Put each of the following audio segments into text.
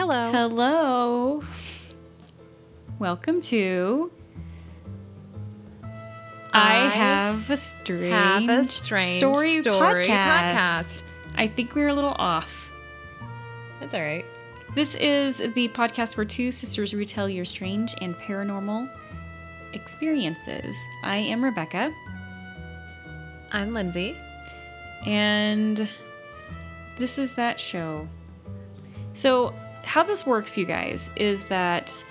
Hello. Hello. Welcome to I, I have a strange, have a strange story, story podcast. podcast. I think we were a little off. That's all right. This is the podcast where two sisters retell your strange and paranormal experiences. I am Rebecca, I'm Lindsay. and this is that show. So, how this works, you guys, is that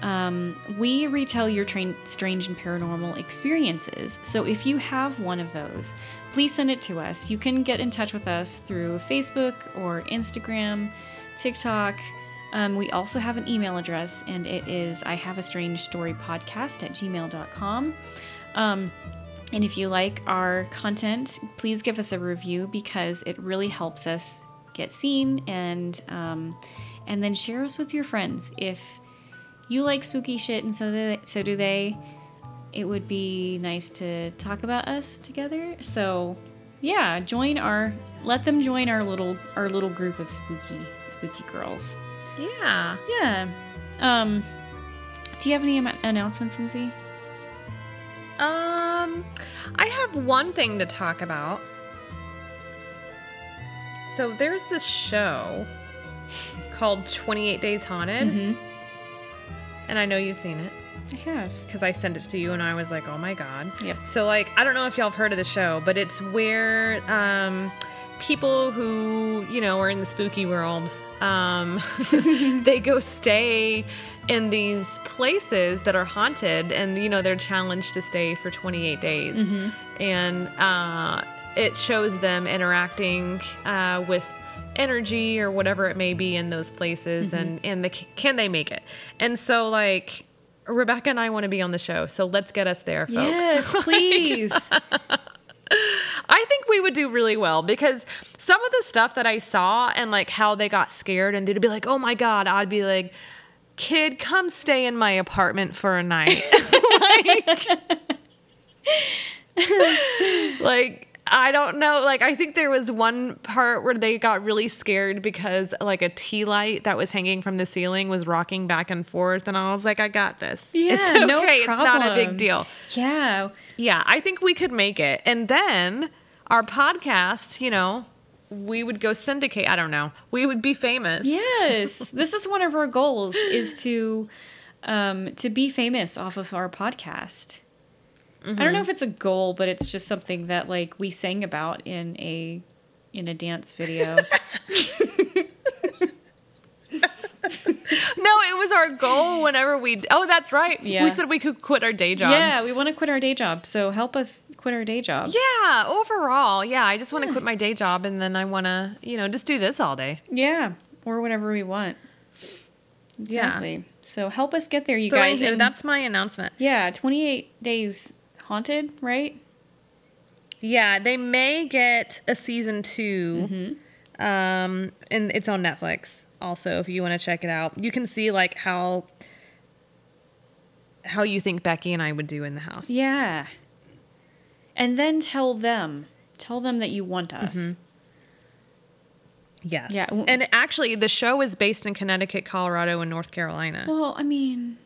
um, we retell your train- strange and paranormal experiences. So, if you have one of those, please send it to us. You can get in touch with us through Facebook or Instagram, TikTok. Um, we also have an email address, and it is I have a strange story podcast at gmail.com. Um, and if you like our content, please give us a review because it really helps us get seen and um, and then share us with your friends. If you like spooky shit and so they, so do they, it would be nice to talk about us together. So yeah, join our let them join our little our little group of spooky spooky girls. Yeah. Yeah. Um, do you have any announcements, Lindsay? Um, I have one thing to talk about. So there's this show called 28 Days Haunted, Mm-hmm. and I know you've seen it I have. because I sent it to you, and I was like, oh my god. Yep. So like, I don't know if y'all have heard of the show, but it's where um, people who you know are in the spooky world, um, they go stay in these places that are haunted, and you know they're challenged to stay for 28 days, and uh, it shows them interacting uh, with energy or whatever it may be in those places and mm-hmm. and the, can they make it and so like rebecca and i want to be on the show so let's get us there folks Yes, please. I think we would do really well because some of the stuff that I saw and like how they got scared and they'd be like, "Oh my god," I'd be like, "Kid, come stay in my apartment for a night." like, like I don't know. Like I think there was one part where they got really scared because like a tea light that was hanging from the ceiling was rocking back and forth, and I was like, "I got this. Yeah, it's okay. no it's not a big deal." yeah. Yeah, I think we could make it. And then our podcast, you know, we would go syndicate. I don't know. We would be famous. Yes, this is one of our goals is to um, to be famous off of our podcast. I don't know mm-hmm. if it's a goal, but it's just something that like we sang about in a in a dance video. No, it was our goal whenever we. Oh, that's right. Yeah. We said we could quit our day jobs. yeah, we want to quit our day job, so help us quit our day jobs. Yeah, overall, yeah. I just want to quit my day job and then I want to, you know, just do this all day. yeah, or whatever we want. Yeah. Exactly. So help us get there, you So, guys. anywho, and- that's my announcement. yeah, twenty eight days haunted, right? Yeah, they may get a season 2 Mm-hmm. Um, and it's on Netflix. Also, if you want to check it out, you can see like how how you think Becky and I would do in the house. Yeah. And then tell them, tell them that you want us. Yes. Yeah, And actually, the show is based in Connecticut, Colorado, and North Carolina. Well, I mean,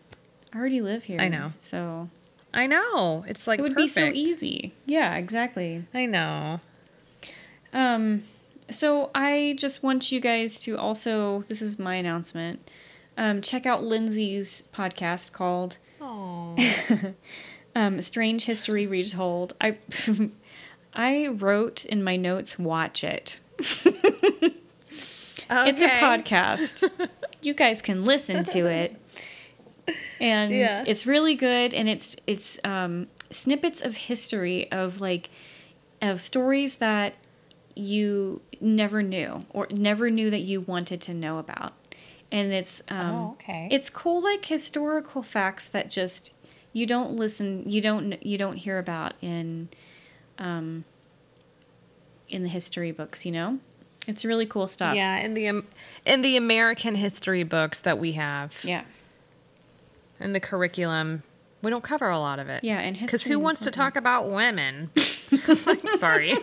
I already live here. I know. So I know. It's like it would be so easy. Yeah, exactly. I know. Um, so I just want you guys to also, this is my announcement, um, check out Lindsay's podcast called Oh. um, Strange History Retold. I, I wrote in my notes, watch it. It's a podcast. you guys can listen to it. And Yeah. it's really good and it's it's um snippets of history of like of stories that you never knew or never knew that you wanted to know about. And it's um Oh, okay. it's cool like historical facts that just you don't listen you don't you don't hear about in um in the history books, you know? It's really cool stuff. Yeah, in the um, in the American history books that we have, Yeah. In the curriculum, we don't cover a lot of it. Yeah, and Because who wants to talk about women? Sorry.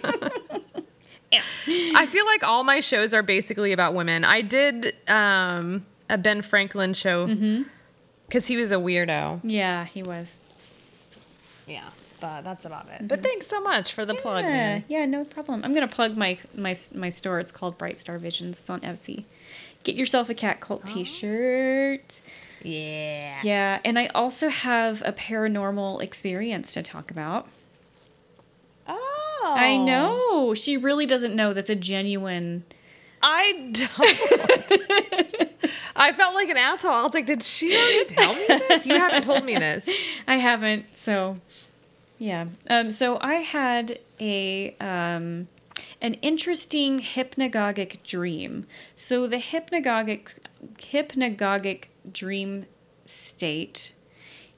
Yeah. I feel like all my shows are basically about women. I did um a Ben Franklin show because he was a weirdo. Yeah, he was. Yeah, but that's about it. But thanks so much for the plug. Yeah, man. yeah, no problem. I'm gonna plug my my my store. It's called Bright Star Visions. It's on Etsy. Get yourself a cat cult T-shirt. Yeah. Yeah, and I also have a paranormal experience to talk about. Oh, I know she really doesn't know that's a genuine. I don't. I felt like an asshole. I was like, did she already tell me this? You haven't told me this. I haven't, so yeah. Um, so I had a um, an interesting hypnagogic dream. So the hypnagogic hypnagogic dream state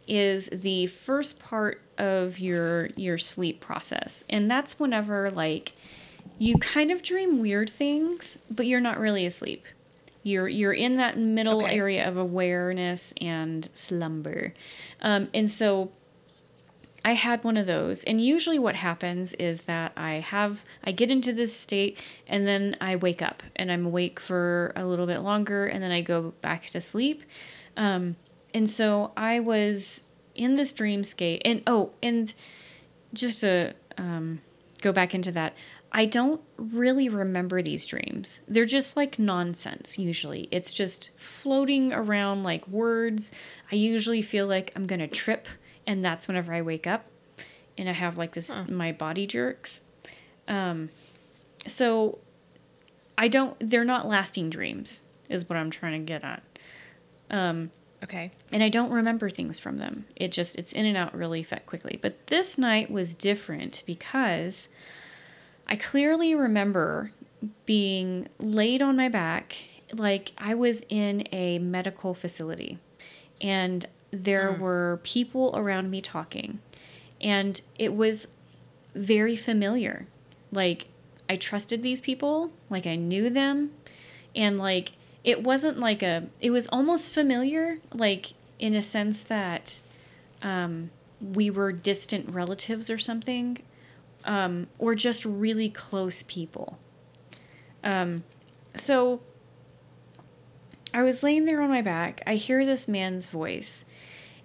is the first part of your your sleep process, and that's whenever like you kind of dream weird things, but you're not really asleep. You're you're in that middle Okay. area of awareness and slumber, um, and so I had one of those. And usually, what happens is that I have I get into this state, and then I wake up, and I'm awake for a little bit longer, and then I go back to sleep. Um, and so I was in this dreamscape, and oh, and just to um, go back into that, I don't really remember these dreams. They're just like nonsense, usually. It's just floating around like words. I usually feel like I'm going to trip, and that's whenever I wake up and I have like this, my body jerks. Um, so I don't, they're not lasting dreams, is what I'm trying to get at Um, Okay. and I don't remember things from them. It just it's in and out really quickly. But this night was different because I clearly remember being laid on my back like I was in a medical facility and there were people around me talking and it was very familiar. Like I trusted these people, like I knew them and like it wasn't like a it was almost familiar like in a sense that um we were distant relatives or something um or just really close people um so I was laying there on my back. I hear this man's voice,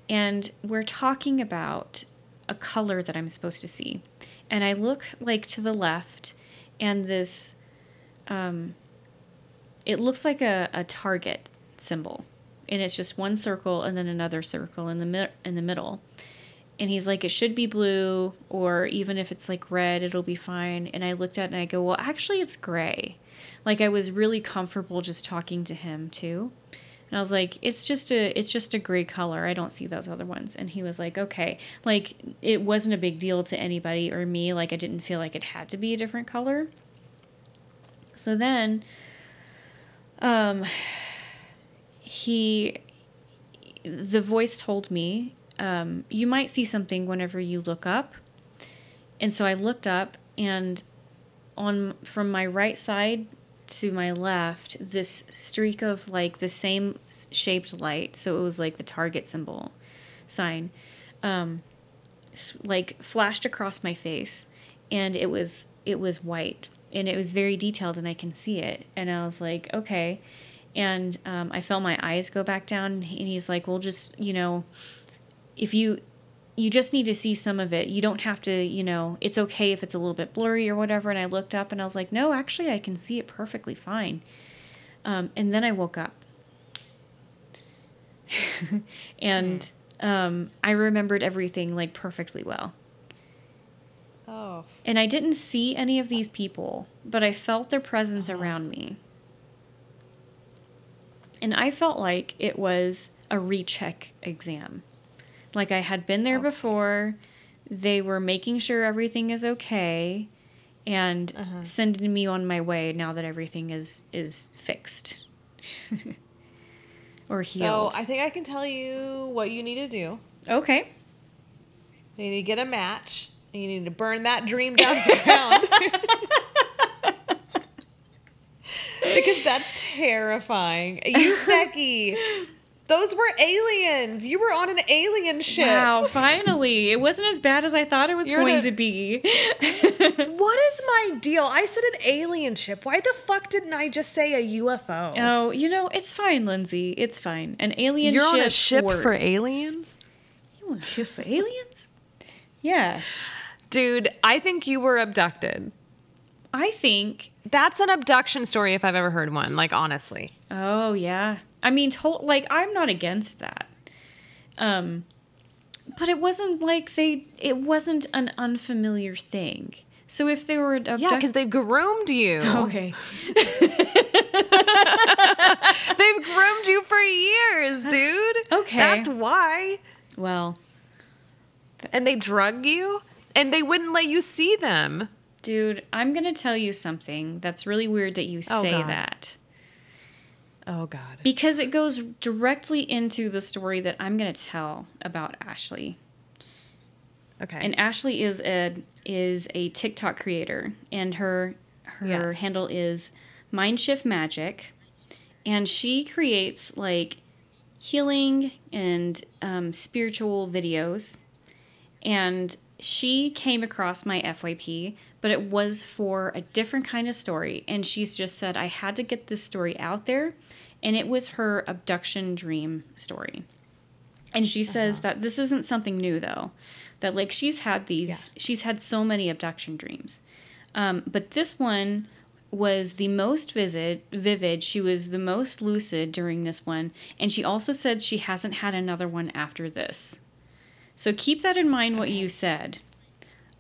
and we're talking about a color that I'm supposed to see. And I look like to the left, and this, um, it looks like a, a target symbol, and it's just one circle and then another circle in the mi- in the middle. And he's like, it should be blue, or even if it's like red, it'll be fine. And I looked at it and I go, well, actually, it's gray. Like I was really comfortable just talking to him too. And I was like, it's just a it's just a gray color. I don't see those other ones. And he was like, okay. Like it wasn't a big deal to anybody or me. Like I didn't feel like it had to be a different color. So then um he the voice told me um, you might see something whenever you look up and so i looked up and on from my right side to my left this streak of like the same shaped light. So it was like the target symbol sign um like flashed across my face. And it was it was white. And it was very detailed and i can see it. And i was like okay. And um, i felt my eyes go back down. And he's like well just you know if you you just need to see some of it. You don't have to, you know, it's okay if it's a little bit blurry or whatever. And I looked up and I was like, no, actually, I can see it perfectly fine. Um, and then I woke up. and um, I remembered everything like perfectly well. Oh. And I didn't see any of these people, but I felt their presence Uh-huh. around me. And I felt like it was a recheck exam. Like I had been there Okay. before, they were making sure everything is okay and Uh-huh. sending me on my way now that everything is is fixed. or healed. So. I think I can tell you what you need to do. okay. You need to get a match. And you need to burn that dream down to the ground. because that's terrifying. You, Becky, Those were aliens. You were on an alien ship. Wow, finally. It wasn't as bad as I thought it was You're going the- to be. What is my deal? I said an alien ship. Why the fuck didn't I just say a UFO? oh, you know, it's fine, Lindsay. It's fine. An alien You're ship on a ship for aliens? You on a ship for aliens? Yeah. Dude, I think you were abducted. I think That's an abduction story if I've ever heard one, like honestly. Oh yeah. I mean, to- like I'm not against that. Um, but it wasn't like they. It wasn't an unfamiliar thing. So if they were abduct- Yeah, because they've groomed you. okay, They've groomed you for years, dude. Okay. That's why. well, And they drug you and they wouldn't let you see them. Dude, I'm gonna tell you something that's really weird that you Oh, say God. that Oh god. because it goes directly into the story that I'm gonna tell about Ashley. Okay. And Ashley is a is a TikTok creator, and her her Yes. handle is Mindshift Magic, and she creates like healing and um, spiritual videos. And she came across my FYP, but it was for a different kind of story. And she's just said I had to get this story out there, and it was her abduction dream story. And she says that this isn't something new though. That like she's had these Yeah. she's had so many abduction dreams. Um, but this one was the most vivid vivid. She was the most lucid during this one. And she also said she hasn't had another one after this. So keep that in mind what you said.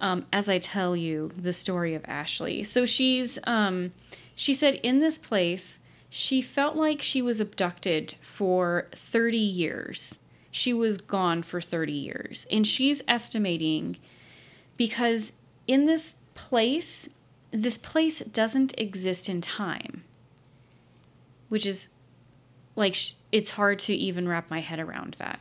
Um, as I tell you the story of Ashley. So she's um, she said in this place she felt like she was abducted for 30 years. She was gone for 30 years. And she's estimating because in this place, this place doesn't exist in time, which is like it's hard to even wrap my head around that.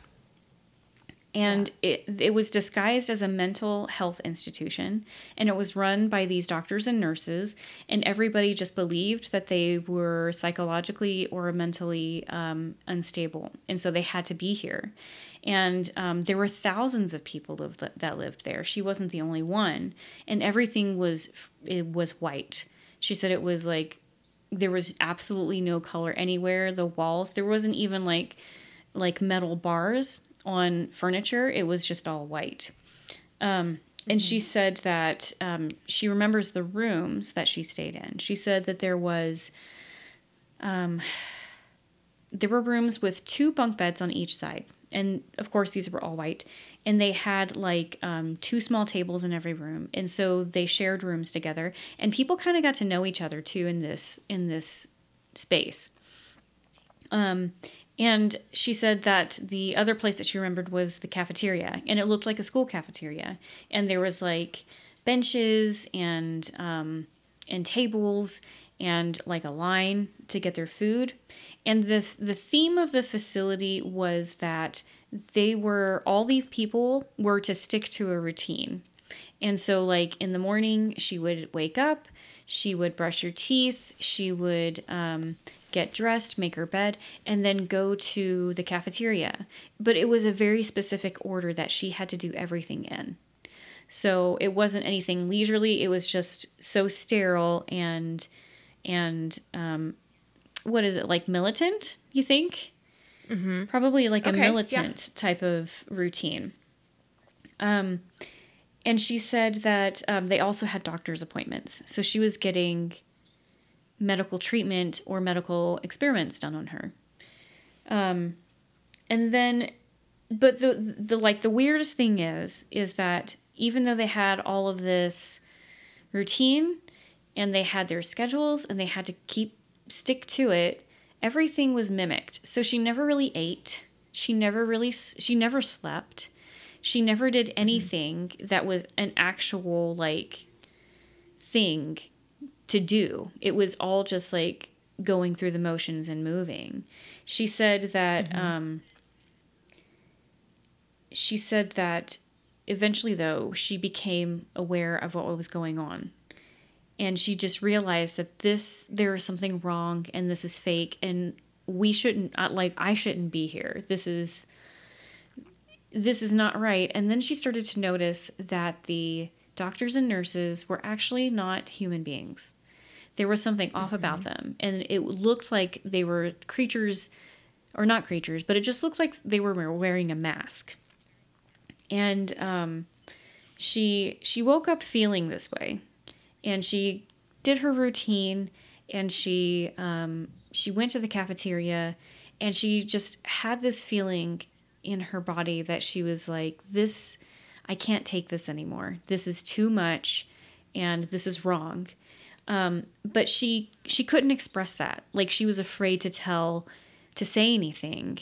And it, it was disguised as a mental health institution, and it was run by these doctors and nurses, and everybody just believed that they were psychologically or mentally um, unstable, and so they had to be here. And um, there were thousands of people live, that lived there. She wasn't the only one, and everything was it was white. She said it was like there was absolutely no color anywhere. The walls there wasn't even like like metal bars on furniture. It was just all white. Um, and she said that um, she remembers the rooms that she stayed in. She said that there was, um, there were rooms with two bunk beds on each side, and of course these were all white. And they had like um, two small tables in every room, and so they shared rooms together. And people kind of got to know each other too in this in this space. Um, and she said that the other place that she remembered was the cafeteria, and it looked like a school cafeteria. And there was like benches and um, and tables and like a line to get their food. And the the theme of the facility was that they were all these people were to stick to a routine. And so like in the morning she would wake up, she would brush her teeth, she would um, get dressed, make her bed, and then go to the cafeteria. But it was a very specific order that she had to do everything in. So it wasn't anything leisurely. It was just so sterile and and um, what is it like militant? You think? Mm-hmm. Probably like Okay, a yeah. militant type of routine. Um, and she said that um, they also had doctor's appointments, so she was getting medical treatment or medical experiments done on her. Um, and then, but the the like the weirdest thing is is that even though they had all of this routine and they had their schedules and they had to keep stick to it, everything was mimicked. So she never really ate. She never really she never slept. She never did anything that was an actual like thing to do. It was all just like going through the motions and moving. She said that um she said that eventually though she became aware of what was going on and she just realized that this there is something wrong and this is fake and we shouldn't uh, like I shouldn't be here. This is this is not right. And then she started to notice that the doctors and nurses were actually not human beings. There was something off Mm-hmm. about them, and it looked like they were creatures, or not creatures, but it just looked like they were wearing a mask. And um, she she woke up feeling this way, and she did her routine, and she um, she went to the cafeteria, and she just had this feeling in her body that she was like this I can't take this anymore. This is too much and this is wrong. Um, but she she couldn't express that. Like she was afraid to tell to say anything.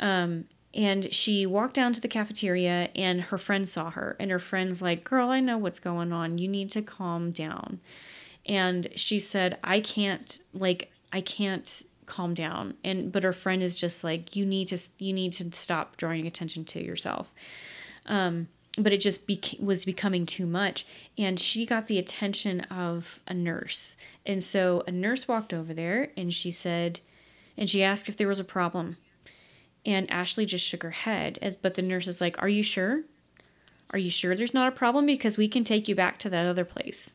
Um, and she walked down to the cafeteria and her friend saw her and her friend's like, "Girl, I know what's going on. You need to calm down." And she said, "I can't like I can't calm down." And but her friend is just like, "You need to you need to stop drawing attention to yourself." Um, but it just bec- was becoming too much. And she got the attention of a nurse. And so a nurse walked over there and she said and she asked if there was a problem. And ashley just shook her head. But the nurse is like are you sure? Are you sure there's not a problem? Because we can take you back to that other place.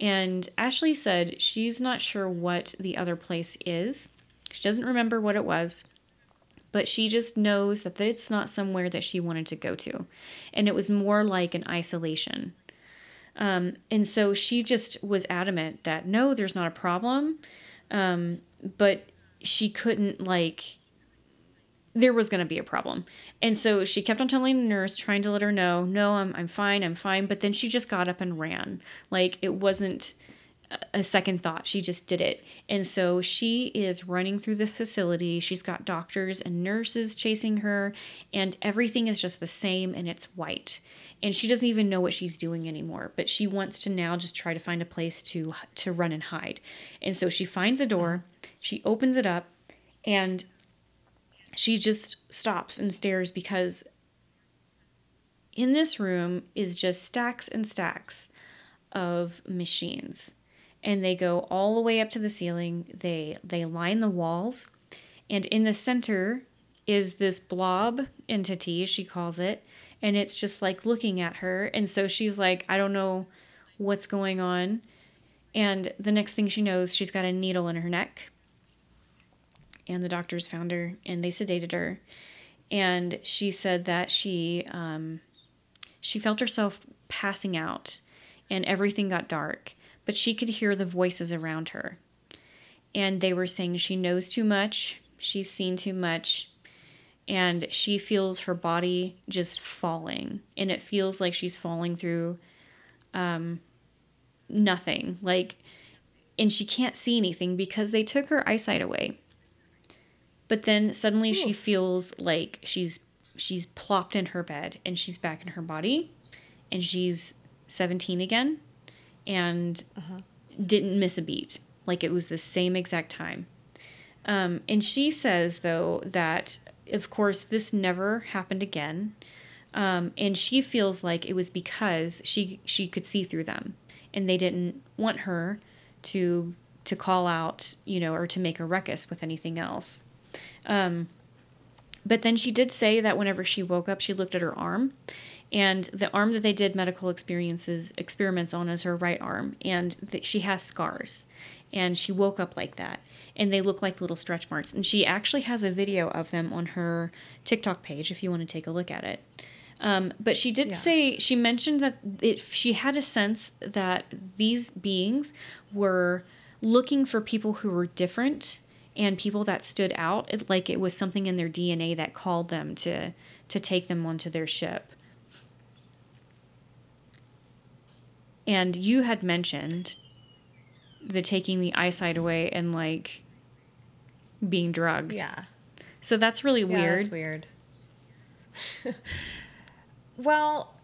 And ashley said she's not sure what the other place is. She doesn't remember what it was but she just knows that it's not somewhere that she wanted to go to. And it was more like an isolation. Um, and so she just was adamant that no, there's not a problem. Um, but she couldn't, like, there was going to be a problem. And so she kept on telling the nurse, trying to let her know, no, I'm, I'm fine, I'm fine. But then she just got up and ran. Like, it wasn't a second thought. She just did it. And so she is running through the facility. She's got doctors and nurses chasing her, and everything is just the same and it's white. And she doesn't even know what she's doing anymore, but she wants to now just try to find a place to to run and hide. And so she finds a door, she opens it up, and she just stops and stares because in this room is just stacks and stacks of machines and they go all the way up to the ceiling. They they line the walls and in the center is this blob entity she calls it and it's just like looking at her and so she's like i don't know what's going on. And the next thing she knows she's got a needle in her neck and the doctors found her and they sedated her and she said that she um, she felt herself passing out and everything got dark but she could hear the voices around her. And they were saying she knows too much, she's seen too much, and she feels her body just falling. And it feels like she's falling through um, nothing. Like, and she can't see anything because they took her eyesight away. But then suddenly she feels like she's she's plopped in her bed and she's back in her body and she's 17 again and didn't miss a beat. Like it was the same exact time. Um, and she says, though, that of course this never happened again. Um, and she feels like it was because she she could see through them, and they didn't want her to to call out, you know, or to make a ruckus with anything else. Um, but then she did say that whenever she woke up, she looked at her arm, and the arm that they did medical experiences experiments on is her right arm, and that she has scars, and she woke up like that, and they look like little stretch marks. And she actually has a video of them on her TikTok page if you want to take a look at it. Um, but she did Yeah. say she mentioned that it, she had a sense that these beings were looking for people who were different and people that stood out it, like it was something in their DNA that called them to to take them onto their ship. And you had mentioned the taking the eyesight away and like being drugged. Yeah. So that's really Yeah, weird. that's weird. well,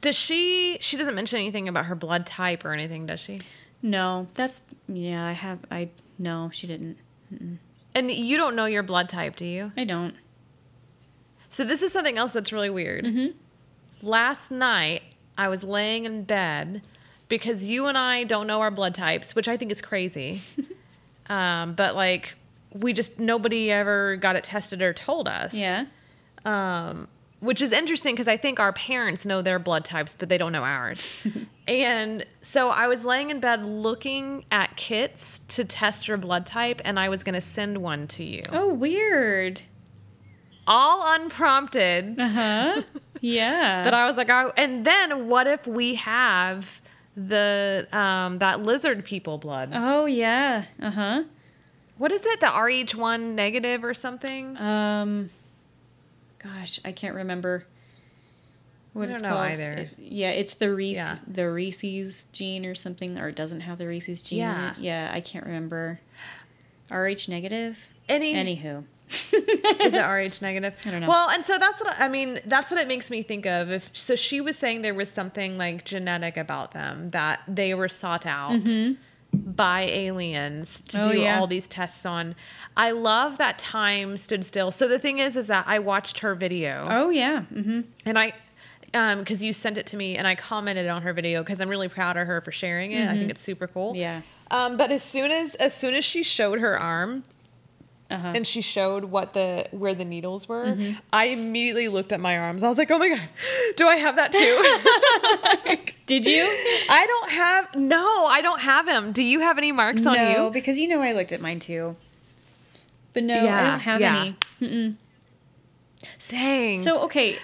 does she? She doesn't mention anything about her blood type or anything, does she? No, that's yeah. I have I no, she didn't. And you don't know your blood type, do you? I don't. So this is something else that's really weird. Mm-hmm. Last night, I was laying in bed because you and I don't know our blood types, which I think is crazy. um, but like, we just nobody ever got it tested or told us. Yeah. Um, which is interesting because I think our parents know their blood types, but they don't know ours. and so I was laying in bed looking at kits to test your blood type, and I was going to send one to you, Oh, weird. all unprompted. Uh huh. yeah. But I was like, oh, and then what if we have the um that lizard people blood? oh yeah. Uh huh. What is it? The RH1 negative or something? Um, gosh, I can't remember what I don't it's know called. either. It- yeah, it's the Reese, Yeah. the Reese's gene or something, or it doesn't have the Reese's gene. in Yeah. it. yeah, I can't remember. Rh negative. Any Anywho, is it RH negative? I don't know. Well, and so that's what I mean. That's what it makes me think of. If so, she was saying there was something like genetic about them that they were sought out by aliens to Mm-hmm. Oh, do yeah. all these tests on. I love that time stood still. So the thing is, is that I watched her video. oh yeah, mm-hmm. And I, um, because you sent it to me, and I commented on her video because I'm really proud of her for sharing it. I think it's super cool. Mm-hmm. yeah, Um, but as soon as as soon as she showed her arm uh huh. and she showed what the where the needles were, Mm-hmm. I immediately looked at my arms. I was like, oh my god, do I have that too? Like, Did you? I don't have. No, I don't have them Do you have any marks on no, you? because you know I looked at mine too. But no, I don't have yeah. any. Mm-mm. Dang. So okay,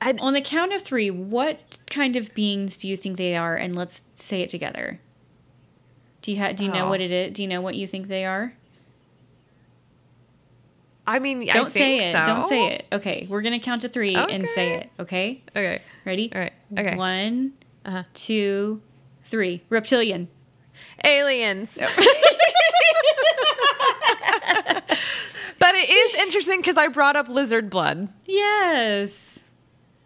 I- on the count of three, what kind of beings do you think they are? And let's say it together. Do you ha- do you know Oh. what it is? Do you know what you think they are? I mean, I Don't say think it. so. Don't say it. Okay, we're gonna count to three and say it. Okay, Okay. ready? All right. Okay. One, Uh-huh. two, three. Reptilian. Aliens. but it is interesting because I brought up lizard blood. Yes.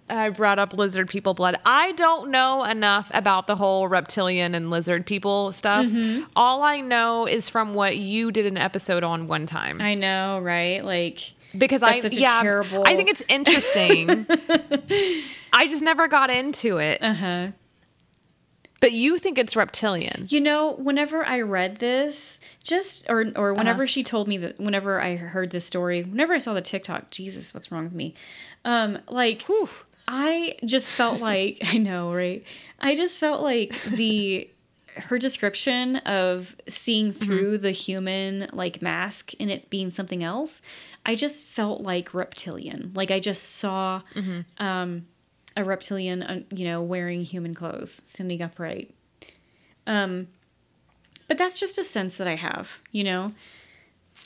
I brought up lizard people blood. I don't know enough about the whole reptilian and lizard people stuff. Mm-hmm. All I know is from what you did an episode on one time. I know, right? Like because that's I such a yeah, terrible- I think it's interesting. I just never got into it. uh huh. But you think it's reptilian. You know, whenever I read this, just or or whenever Uh-huh. she told me that, whenever I heard this story, whenever I saw the TikTok, Jesus, what's wrong with me? Um, like, Whew. I just felt like I know, right? I just felt like the her description of seeing Mm-hmm. through the human like mask and it being something else. I just felt like reptilian. Like I just saw Mm-hmm. um, a reptilian, uh, you know, wearing human clothes, standing upright. Um, but that's just a sense that I have, you know.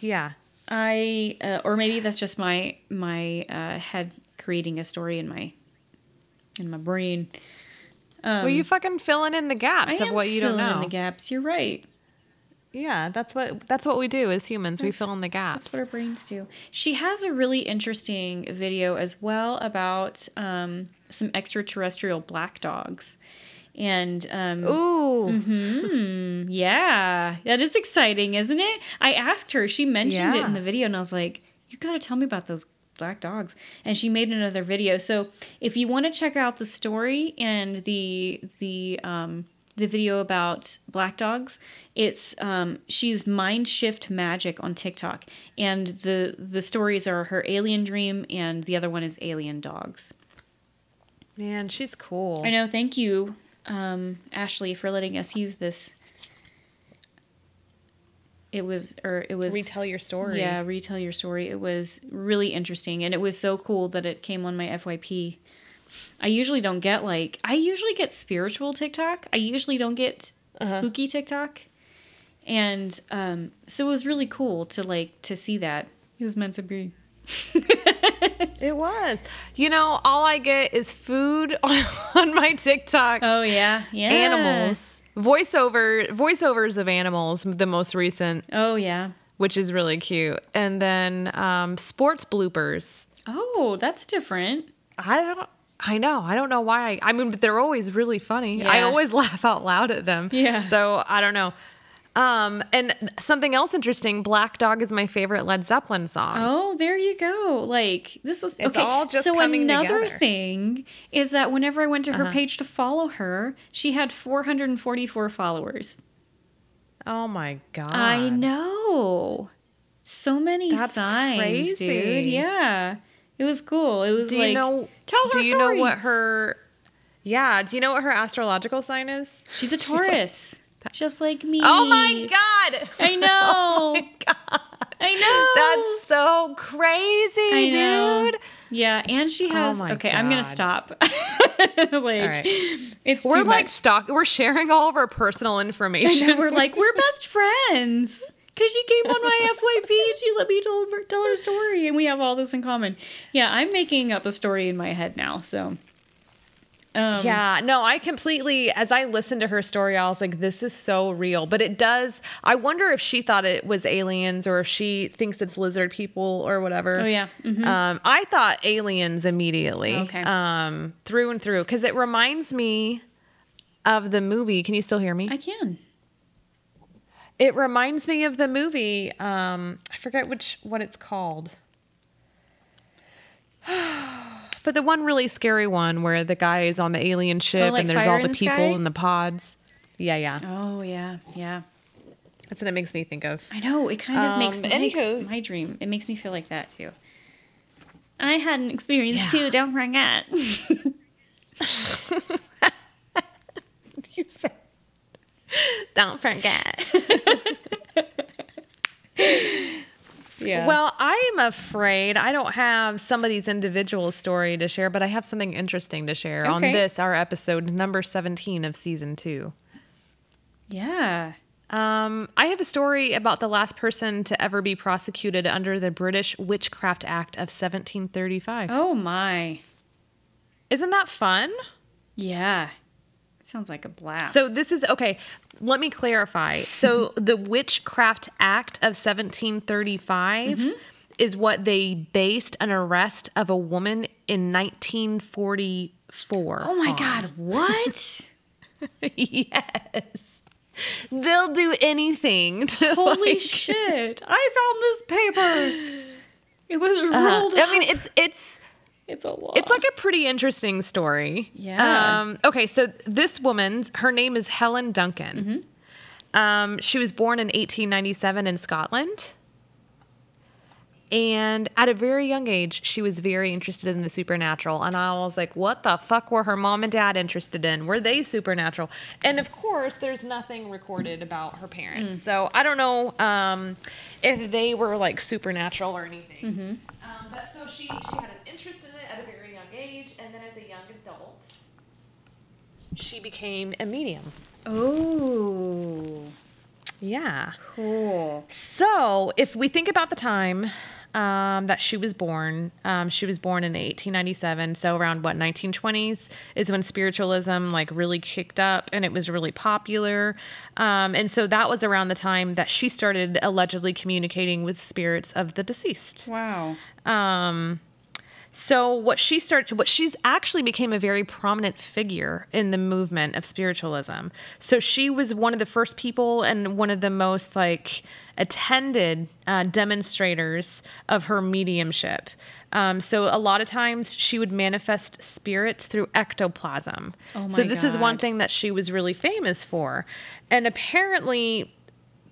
Yeah. I uh, or maybe that's just my my uh, head creating a story in my in my brain. Um, well, you fucking filling in the gaps of what you don't filling know. in the gaps. You're right. Yeah, that's what that's what we do as humans. we fill in the gaps. That's what our brains do. She has a really interesting video as well about um, some extraterrestrial black dogs, and um, Ooh. hmm, yeah, that is exciting, isn't it? I asked her. She mentioned it in the video, and I was like, "You got to tell me about those black dogs." And she made another video. So if you want to check out the story and the the um, the video about black dogs, it's um, she's Mind Shift Magic on TikTok, and the the stories are her alien dream, and the other one is alien dogs. Man, she's cool. I know. Thank you, um, Ashley, for letting us use this. It was, or it was Retell your story. Yeah, retell your story. It was really interesting, and it was so cool that it came on my FYP. I usually don't get like I usually get spiritual TikTok. I usually don't get Uh-huh. spooky TikTok, and um, so it was really cool to like to see that. It was meant to be. It was. You know, all I get is food on, on my TikTok. Oh yeah, yeah. Animals. Voiceover voiceovers of animals, the most recent, Oh yeah. which is really cute. And then um, sports bloopers. Oh, that's different. I don't I know. I don't know why. I, I mean, but they're always really funny. I always laugh out loud at them. Yeah. So I don't know. Um, and something else interesting, Black Dog is my favorite Led Zeppelin song. Oh, there you go. Like this was It's okay. all just so coming another together. thing is that whenever I went to her Uh-huh. page to follow her, she had 444 followers. Oh my god. I know. So many That's signs, dude. Yeah. It was cool. It was Do like you know? tell her do you know what her? Yeah. Do you know what her astrological sign is? She's a Taurus. Just like me. Oh my god! I know. Oh my god! I know. That's so crazy, dude. Yeah, and she oh has my Okay, I'm going to stop. like right. it's We're like much. stock. We're sharing all of our personal information. we're like we're best friends because she came on my FYP and she let me tell her, tell her story, and we have all this in common. Yeah, I'm making up a story in my head now. So, um, Yeah, no, I completely, as I listened to her story, I was like, this is so real. But it does, I wonder if she thought it was aliens or if she thinks it's lizard people or whatever. Oh yeah. Mhm. Um, I thought aliens immediately. Okay. Um, through and through. Because it reminds me of the movie. Can you still hear me? I can. It reminds me of the movie. Um, I forget which what it's called. but the one really scary one where the guy is on the alien ship Oh, like and there's all the the people in the pods. Yeah, yeah. Oh yeah, yeah. That's what it makes me think of. I know. It kind of Um, makes, makes my dream. It makes me feel like that too. I had an experience Yeah. too. Don't forget. You said, Don't forget. yeah. Well, I am afraid I don't have somebody's individual story to share, but I have something interesting to share on this, our episode number 17 of season two. yeah. Um, I have a story about the last person to ever be prosecuted under the British Witchcraft Act of 1735. Oh my. Isn't that fun? Yeah. Sounds like a blast. So this is okay. Let me clarify. So the Witchcraft Act of 1735 Mm-hmm. is what they based an arrest of a woman in 1944. Oh my on. god, what? yes. They'll do anything to Holy like- shit. I found this paper. It was Uh, rolled I mean, it's it's it's a lot. It's like a pretty interesting story. Yeah. Um, okay, so this woman, her name is Helen Duncan. Mm-hmm. Um, she was born in 1897 in Scotland. And at a very young age, she was very interested in the supernatural. And I was like, what the fuck were her mom and dad interested in? Were they supernatural? And of course, there's nothing recorded about her parents. So I don't know um, if they were like supernatural or anything. Mm. Um, but so she, she had an interest in it at a very young age. And then as a young adult, she became a medium. Oh. Yeah. Cool. So, if we think about the time um, that she was born, um, she was born in 1897. So, around what 1920s is when spiritualism like really kicked up and it was really popular. Um, and so that was around the time that she started allegedly communicating with spirits of the deceased. Wow. Um, so what she started, what she's actually became a very prominent figure in the movement of spiritualism. So she was one of the first people and one of the most like attended uh, demonstrators of her mediumship. Um, so a lot of times she would manifest spirits through ectoplasm. Oh so this is one thing that she was really famous for, and apparently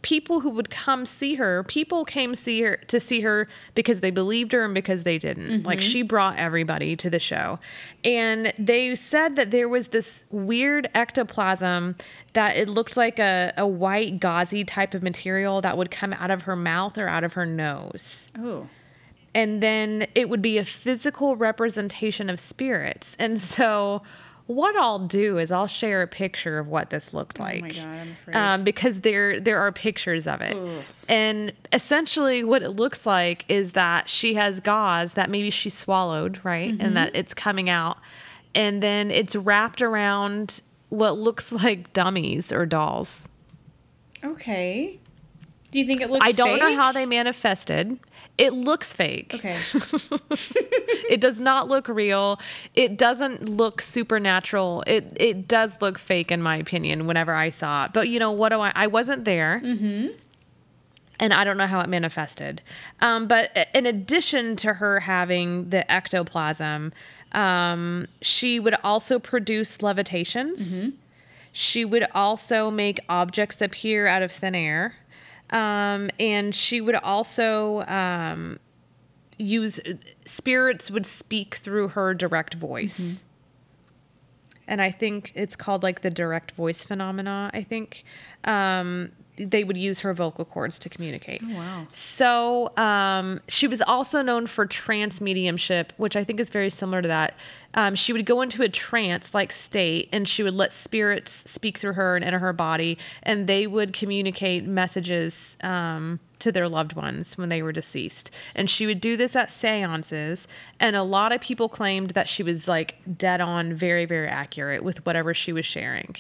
people who would come see her people came see her to see her because they believed her and because they didn't like mm-hmm. she brought everybody to the show and they said that there was this weird ectoplasm that it looked like a, a white gauzy type of material that would come out of her mouth or out of her nose Oh. and then it would be a physical representation of spirits. And so, what I'll do is I'll share a picture of what this looked like. Oh my God, I'm afraid. Um, because there there are pictures of it, Ugh. and essentially what it looks like is that she has gauze that maybe she swallowed, right, Mm-hmm. and that it's coming out, and then it's wrapped around what looks like dummies or dolls. Okay. Do you think it looks I don't know how they manifested. It looks fake. Okay. it does not look real. It doesn't look supernatural. It it does look fake in my opinion whenever I saw it. But you know what do I I wasn't there. Mm-hmm. And I don't know how it manifested. Um, but in addition to her having the ectoplasm, um, she would also produce levitations. She would also make objects appear out of thin air. Um, and she would also um, use spirits would speak through her direct voice. And I think it's called like the direct voice phenomena. I think um, they would use her vocal cords to communicate. Oh, wow. So um, she was also known for trance mediumship, which I think is very similar to that. Um, she would go into a trance like state and she would let spirits speak through her and enter her body, and they would communicate messages um, to their loved ones when they were deceased. And she would do this at seances, and a lot of people claimed that she was like dead on, very, very accurate with whatever she was sharing.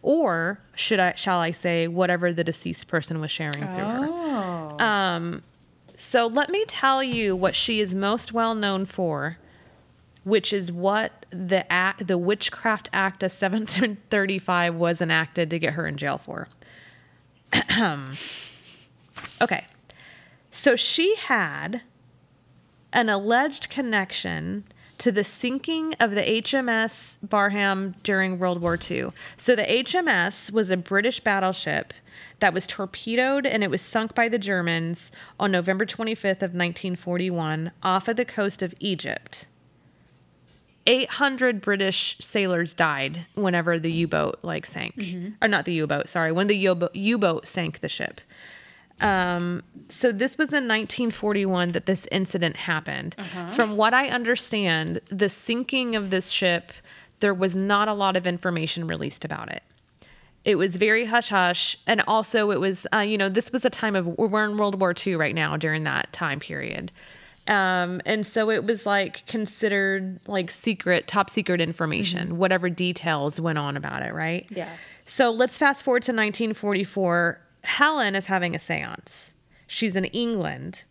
Or should I, shall I say, whatever the deceased person was sharing through her. Oh. So let me tell you what she is most well known for, which is what the act, the Witchcraft Act of 1735 was enacted to get her in jail for. okay. So she had an alleged connection to the sinking of the HMS Barham during World War II. So the HMS was a British battleship that was torpedoed and it was sunk by the Germans on November 25th of 1941 off of the coast of Egypt. 800 British sailors died whenever the U-boat like sank. Or not the U-boat, sorry, when the U-boat, U-boat sank the ship. Um, so this was in 1941 that this incident happened. From what I understand, the sinking of this ship, there was not a lot of information released about it. It was very hush hush, and also it was, uh, you know, this was a time of we're in World War II right now during that time period, um, and so it was like considered like secret, top secret information, whatever details went on about it, right? Yeah. So let's fast forward to 1944. Helen is having a séance. She's in England.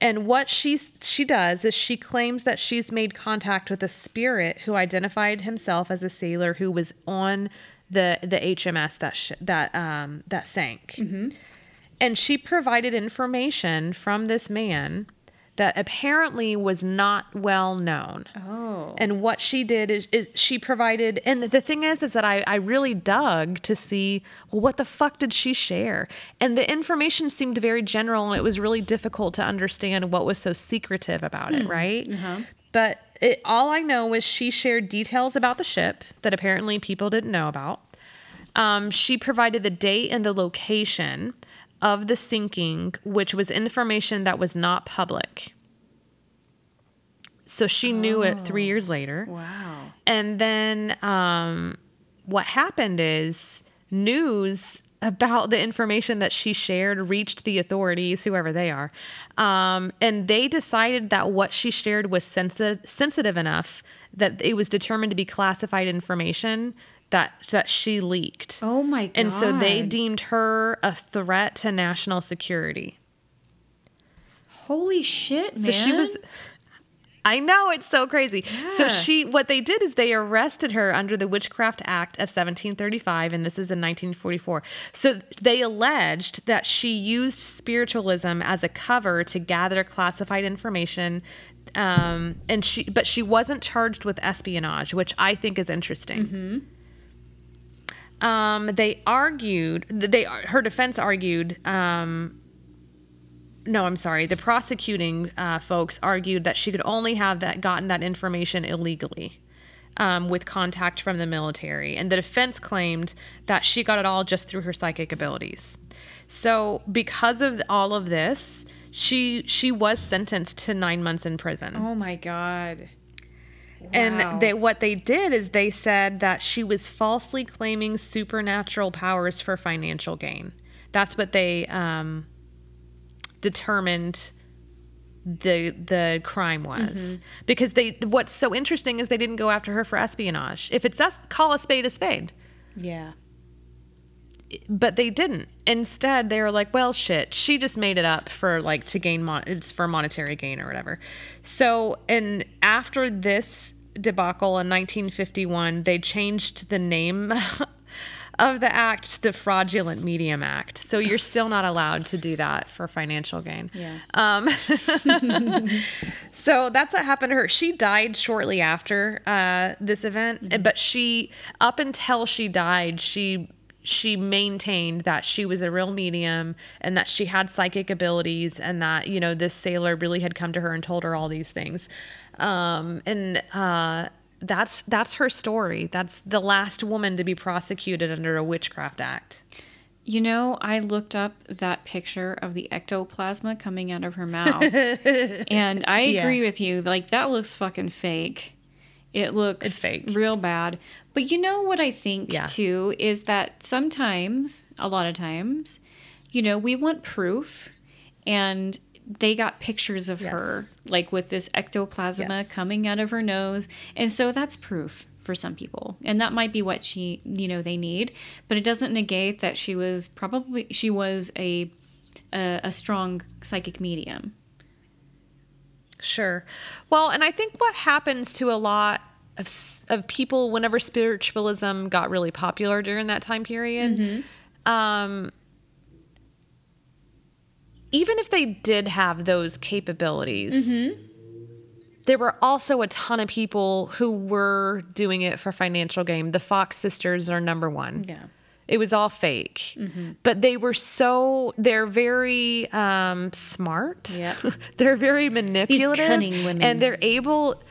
And what she she does is she claims that she's made contact with a spirit who identified himself as a sailor who was on the the HMS that sh- that um that sank. And she provided information from this man that apparently was not well known. Oh. And what she did is, is she provided, and the thing is, is that I, I really dug to see, well, what the fuck did she share? And the information seemed very general, and it was really difficult to understand what was so secretive about it, right? Uh-huh. But it, all I know is she shared details about the ship that apparently people didn't know about. Um, she provided the date and the location of the sinking, which was information that was not public. So she knew it three years later. Wow. And then um, what happened is news about the information that she shared reached the authorities, whoever they are. Um, and they decided that what she shared was sensitive, sensitive enough that it was determined to be classified information that, that she leaked. Oh my god. And so they deemed her a threat to national security. Holy shit, man. So she was I know it's so crazy. So she what they did is they arrested her under the Witchcraft Act of 1735 and this is in 1944. So they alleged that she used spiritualism as a cover to gather classified information um, and she but she wasn't charged with espionage, which I think is interesting. Um, they argued they her defense argued um, no, I'm sorry. The prosecuting uh, folks argued that she could only have that gotten that information illegally um, with contact from the military, and the defense claimed that she got it all just through her psychic abilities. So, because of all of this, she she was sentenced to nine months in prison. Oh my god. Wow. And they what they did is they said that she was falsely claiming supernatural powers for financial gain. That's what they um, determined the the crime was because they what's so interesting is they didn't go after her for espionage. If it's us, call a spade a spade. Yeah. But they didn't. Instead, they were like, "Well, shit, she just made it up for like to gain mon- it's for monetary gain or whatever." So, and after this debacle in 1951, they changed the name of the act to the Fraudulent Medium Act. So you're still not allowed to do that for financial gain. Yeah. Um, so that's what happened to her. She died shortly after uh, this event, but she, up until she died, she she maintained that she was a real medium and that she had psychic abilities and that you know this sailor really had come to her and told her all these things um, and uh, that's that's her story that's the last woman to be prosecuted under a witchcraft act You know, I looked up that picture of the ectoplasma coming out of her mouth. and I agree with you. Like, that looks fucking fake. It looks It's fake. real bad. But you know what I think Yeah. too is that sometimes, a lot of times, you know, we want proof and they got pictures of Yes. her like with this ectoplasma Yes. coming out of her nose. And so that's proof for some people. And that might be what she, you know, they need, but it doesn't negate that she was probably she was a a, a strong psychic medium. Sure. Well, and I think what happens to a lot of of people whenever spiritualism got really popular during that time period, um, even if they did have those capabilities, there were also a ton of people who were doing it for financial gain. The Fox sisters are number one. Yeah. It was all fake. But they were so they're very um smart. Yep. they're very manipulative. cunning women. And they're able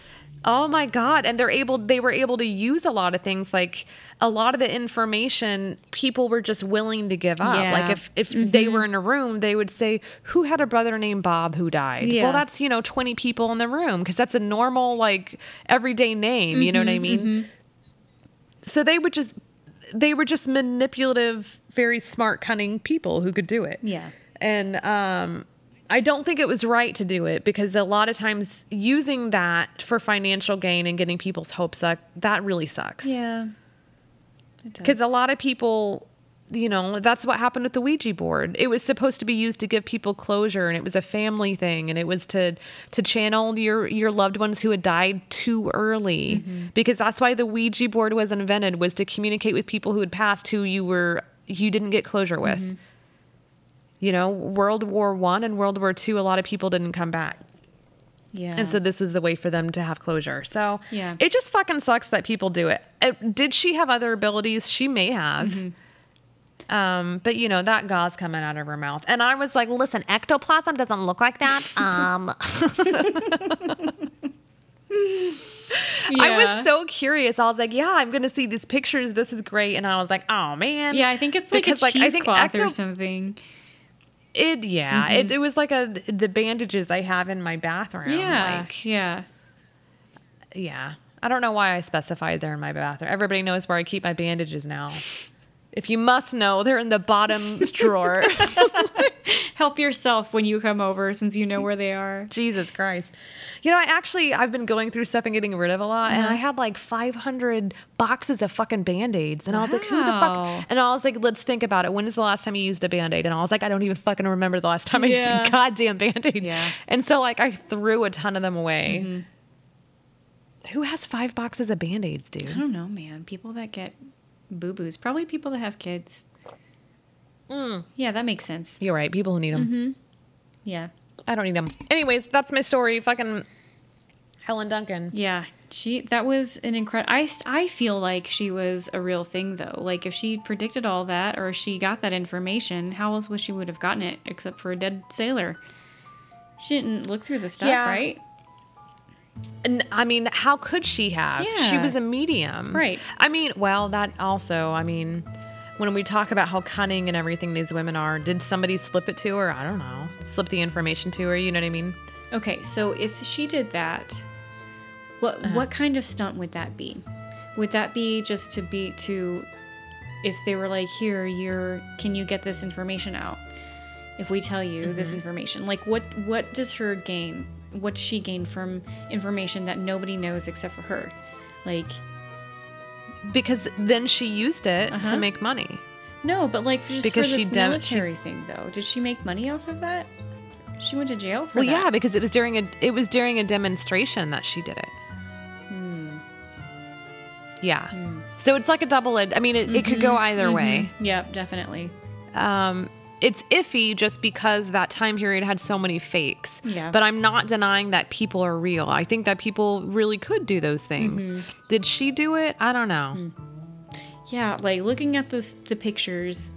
Oh my god, and they're able they were able to use a lot of things like a lot of the information people were just willing to give up. Yeah. Like if if mm-hmm. they were in a room, they would say who had a brother named Bob who died. Yeah. Well, that's, you know, 20 people in the room because that's a normal like everyday name, you know what I mm-hmm, mean? Mm-hmm. So they would just they were just manipulative, very smart, cunning people who could do it. Yeah. And um I don't think it was right to do it because a lot of times using that for financial gain and getting people's hopes up, that really sucks. Yeah. Because a lot of people, you know, that's what happened with the Ouija board. It was supposed to be used to give people closure, and it was a family thing, and it was to to channel your your loved ones who had died too early. Mm-hmm. Because that's why the Ouija board was invented was to communicate with people who had passed who you were you didn't get closure with. Mm-hmm. You know, World War One and World War Two, a lot of people didn't come back. Yeah. And so this was the way for them to have closure. So Yeah. it just fucking sucks that people do it. Uh, Did she have other abilities? She may have. Mm-hmm. Um, but you know that gauze coming out of her mouth, and I was like, "Listen, ectoplasm doesn't look like that." Um, I was so curious. I was like, "Yeah, I'm gonna see these pictures. This is great." And I was like, "Oh man, Yeah, I think it's like Because, a like, I think cheesecloth or something. It yeah, mm-hmm. it, it was like a the bandages I have in my bathroom. Yeah. like, yeah. Yeah. I don't know why I specified they're in my bathroom. Everybody knows where I keep my bandages now. If you must know, they're in the bottom drawer. Help yourself when you come over since you know where they are. Jesus Christ. You know, I actually I've been going through stuff and getting rid of a lot, and I uh-huh. had like 500 boxes of fucking band-aids, and I was like, "Who the fuck?" And I was like, "Let's think about it. When is the last time you used a band-aid?" And I was like, "I don't even fucking remember the last time I Yeah. used a goddamn band-aid." Yeah. And so like I threw a ton of them away. Mm-hmm. Who has five boxes of band-aids, dude? I don't know, man. People that get boo boos, probably people that have kids. Mm. Yeah, that makes sense. You're right. People who need them. Yeah. I don't need them. Anyways, that's my story. Fucking Helen Duncan. Yeah. She that was an incredible. I I feel like she was a real thing though. Like if she predicted all that or she got that information, how else would she would have gotten it except for a dead sailor? She didn't look through the stuff, Yeah. right? And I mean, how could she have? She was a medium. Right. I mean, well, that also, I mean, when we talk about how cunning and everything these women are, did somebody slip it to her? I don't know. Slip the information to her, you know what I mean? Okay, so if she did that, what Uh-huh. what kind of stunt would that be? Would that be just to be to if they were like, "Here, you're can you get this information out?" If we tell you this Mm-hmm. information, like what what does her gain? What she gain from information that nobody knows except for her? Like Because then she used it Uh-huh. to make money. no, but like just Because for she this dem- she- military thing though. Did she make money off of that? She went to jail for that. Well, that. yeah, because it was during a it was during a demonstration that she did it. Hmm. Yeah. So it's like a double edged. I mean, it, it could go either way. Yep, definitely. um, it's iffy just because that time period had so many fakes. Yeah. But I'm not denying that people are real. I think that people really could do those things. Mm-hmm. Did she do it? I don't know. Yeah, like looking at this the pictures,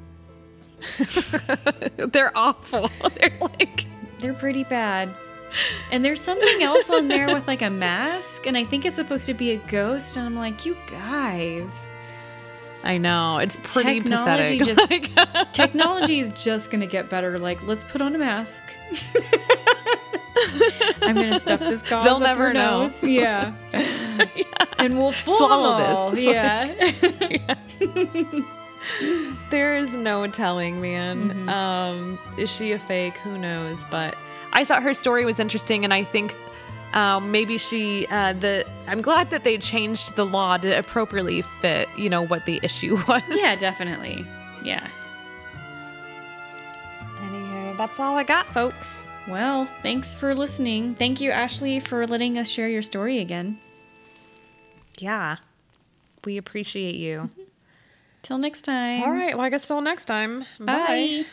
They're awful. They're like they're pretty bad. And there's something else on there with like a mask, and I think it's supposed to be a ghost, and I'm like, you guys. I know. It's pretty Technology pathetic. just- Like- Technology is just gonna get better. Like, let's put on a mask. I'm gonna stuff this gauze They'll up never know. nose. Yeah. And we'll fool Swallow them all. this. Yeah. There is no telling, man. Mm-hmm. Um, is she a fake? Who knows? But I thought her story was interesting, and I think um, maybe she. Uh, the I'm glad that they changed the law to appropriately fit, you know, what the issue was. yeah, definitely. Yeah. Anywho, that's all I got, folks. Well, thanks for listening. Thank you, Ashley, for letting us share your story again. Yeah, we appreciate you. Till next time. All right. Well, I guess till next time. Bye. Bye.